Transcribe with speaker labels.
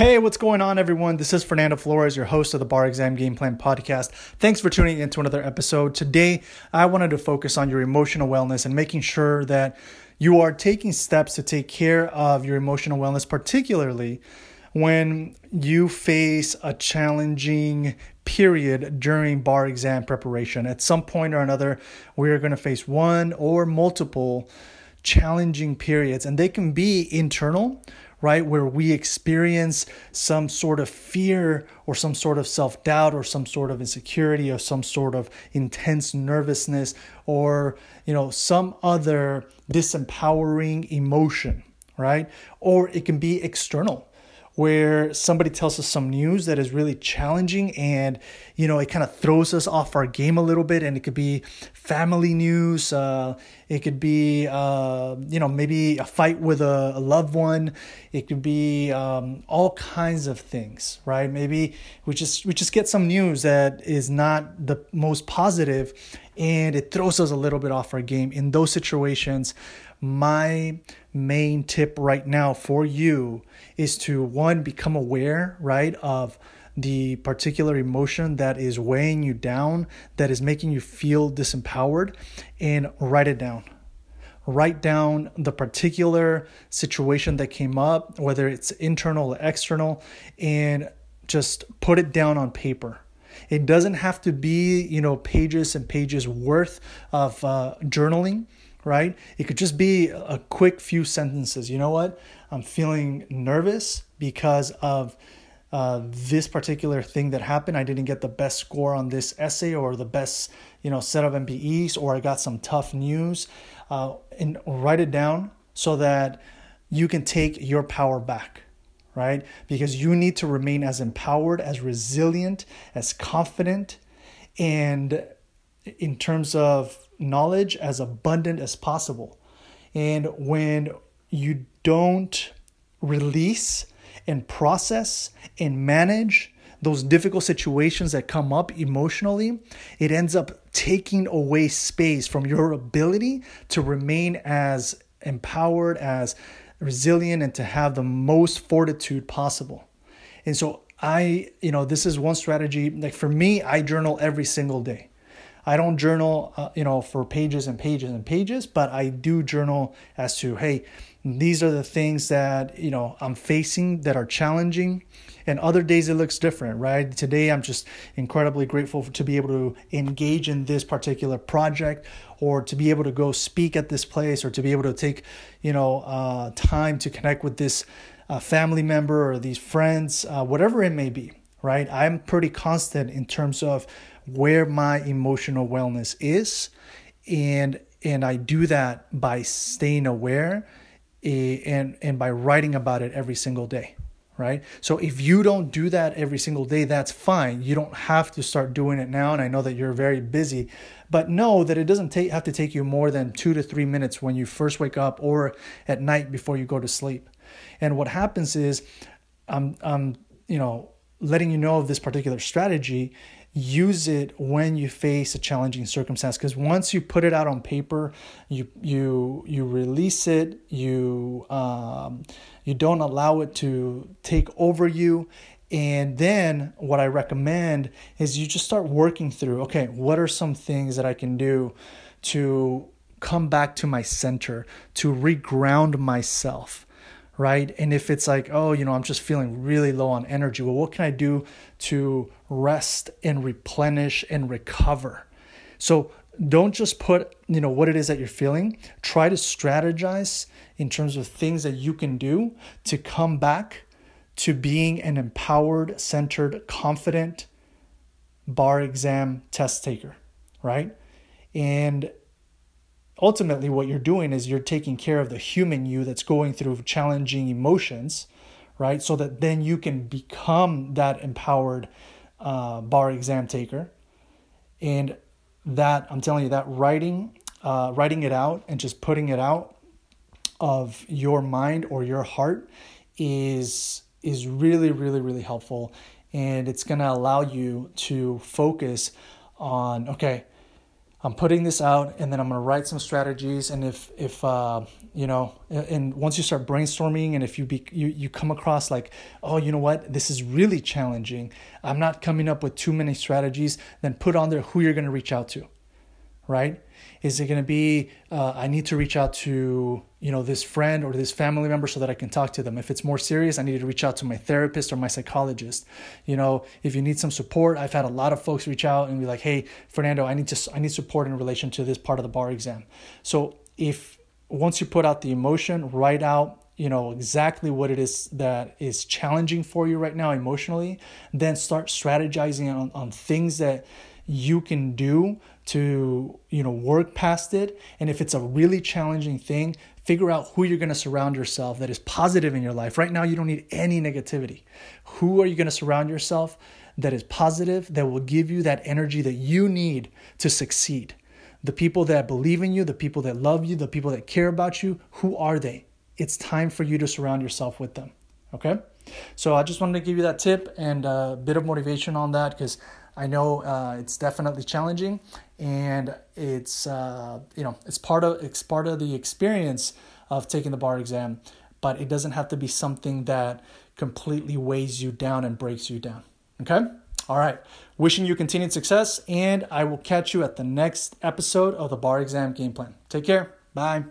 Speaker 1: Hey, what's going on, everyone? This is Fernando Flores, your host of the Bar Exam Game Plan Podcast. Thanks for tuning in to another episode. Today, I wanted to focus on your emotional wellness and making sure that you are taking steps to take care of your emotional wellness, particularly when you face a challenging period during bar exam preparation. At some point or another, we are going to face one or multiple challenging periods, and they can be internal right? Where we experience some sort of fear or some sort of self doubt or some sort of insecurity or some sort of intense nervousness or, you know, some other disempowering emotion, right? Or it can be external where somebody tells us some news that is really challenging and you know it kind of throws us off our game a little bit and it could be family news uh, it could be uh, you know maybe a fight with a, a loved one it could be um, all kinds of things right? Maybe we just we just get some news that is not the most positive and it throws us a little bit off our game. In those situations my main tip right now for you is to one become aware right of the particular emotion that is weighing you down that is making you feel disempowered and write it down. Write down the particular situation that came up whether it's internal or external and just put it down on paper it doesn't have to be you know pages and pages worth of uh, journaling right? It could just be a quick few sentences. You know what? I'm feeling nervous because of uh, this particular thing that happened. I didn't get the best score on this essay or the best, you know, set of MBEs, or I got some tough news. Uh, and write it down so that you can take your power back, right? Because you need to remain as empowered, as resilient, as confident, and in terms of knowledge as abundant as possible. And when you don't release and process and manage those difficult situations that come up emotionally, it ends up taking away space from your ability to remain as empowered, as resilient, and to have the most fortitude possible. And so, I, you know, this is one strategy. Like for me, I journal every single day. I don't journal, uh, you know, for pages and pages and pages, but I do journal as to, hey, these are the things that, you know, I'm facing that are challenging. And other days it looks different, right? Today I'm just incredibly grateful to be able to engage in this particular project or to be able to go speak at this place or to be able to take, you know, uh, time to connect with this uh, family member or these friends, uh, whatever it may be, right? I'm pretty constant in terms of where my emotional wellness is. And and I do that by staying aware eh, and and by writing about it every single day right? So if you don't do that every single day that's fine. You don't have to start doing it now and i know that you're very busy. But know that it doesn't take, have to take you more than two to three minutes when you first wake up or at night before you go to sleep. And what happens is i'm i'm you know letting you know of this particular strategy use it when you face a challenging circumstance because once you put it out on paper you you you release it you um, you don't allow it to take over you and then what i recommend is you just start working through okay what are some things that i can do to come back to my center to reground myself right? And if it's like, oh, you know, I'm just feeling really low on energy, well, what can I do to rest and replenish and recover? So don't just put, you know, what it is that you're feeling. Try to strategize in terms of things that you can do to come back to being an empowered, centered, confident bar exam test taker, right? And ultimately what you're doing is you're taking care of the human you that's going through challenging emotions right? So that then you can become that empowered uh, bar exam taker. And that i'm telling you that writing uh, writing it out and just putting it out of your mind or your heart is is really really really helpful. And it's going to allow you to focus on okay I'm putting this out and then I'm to write some strategies and if if uh, you know and once you start brainstorming and if you be you, you come across like oh you know what? This is really challenging. I'm not coming up with too many strategies then put on there who you're to reach out to right? Is it to be uh, I need to reach out to you know this friend or this family member so that I can talk to them. If it's more serious, I need to reach out to my therapist or my psychologist. You know, if you need some support, I've had a lot of folks reach out and be like, "Hey, Fernando, I need to I need support in relation to this part of the bar exam." So if once you put out the emotion, write out you know exactly what it is that is challenging for you right now emotionally then start strategizing on, on things that you can do to you know work past it. And if it's a really challenging thing figure out who you're going to surround yourself that is positive in your life. Right now you don't need any negativity. Who are you going to surround yourself that is positive that will give you that energy that you need to succeed? The people that believe in you the people that love you the people that care about you who are they? It's time for you to surround yourself with them okay? So i just wanted to give you that tip and a bit of motivation on that because I know uh, it's definitely challenging, and it's uh, you know it's part of it's part of the experience of taking the bar exam, but it doesn't have to be something that completely weighs you down and breaks you down. Okay. All right. Wishing you continued success, and I will catch you at the next episode of the bar exam game plan. Take care. Bye.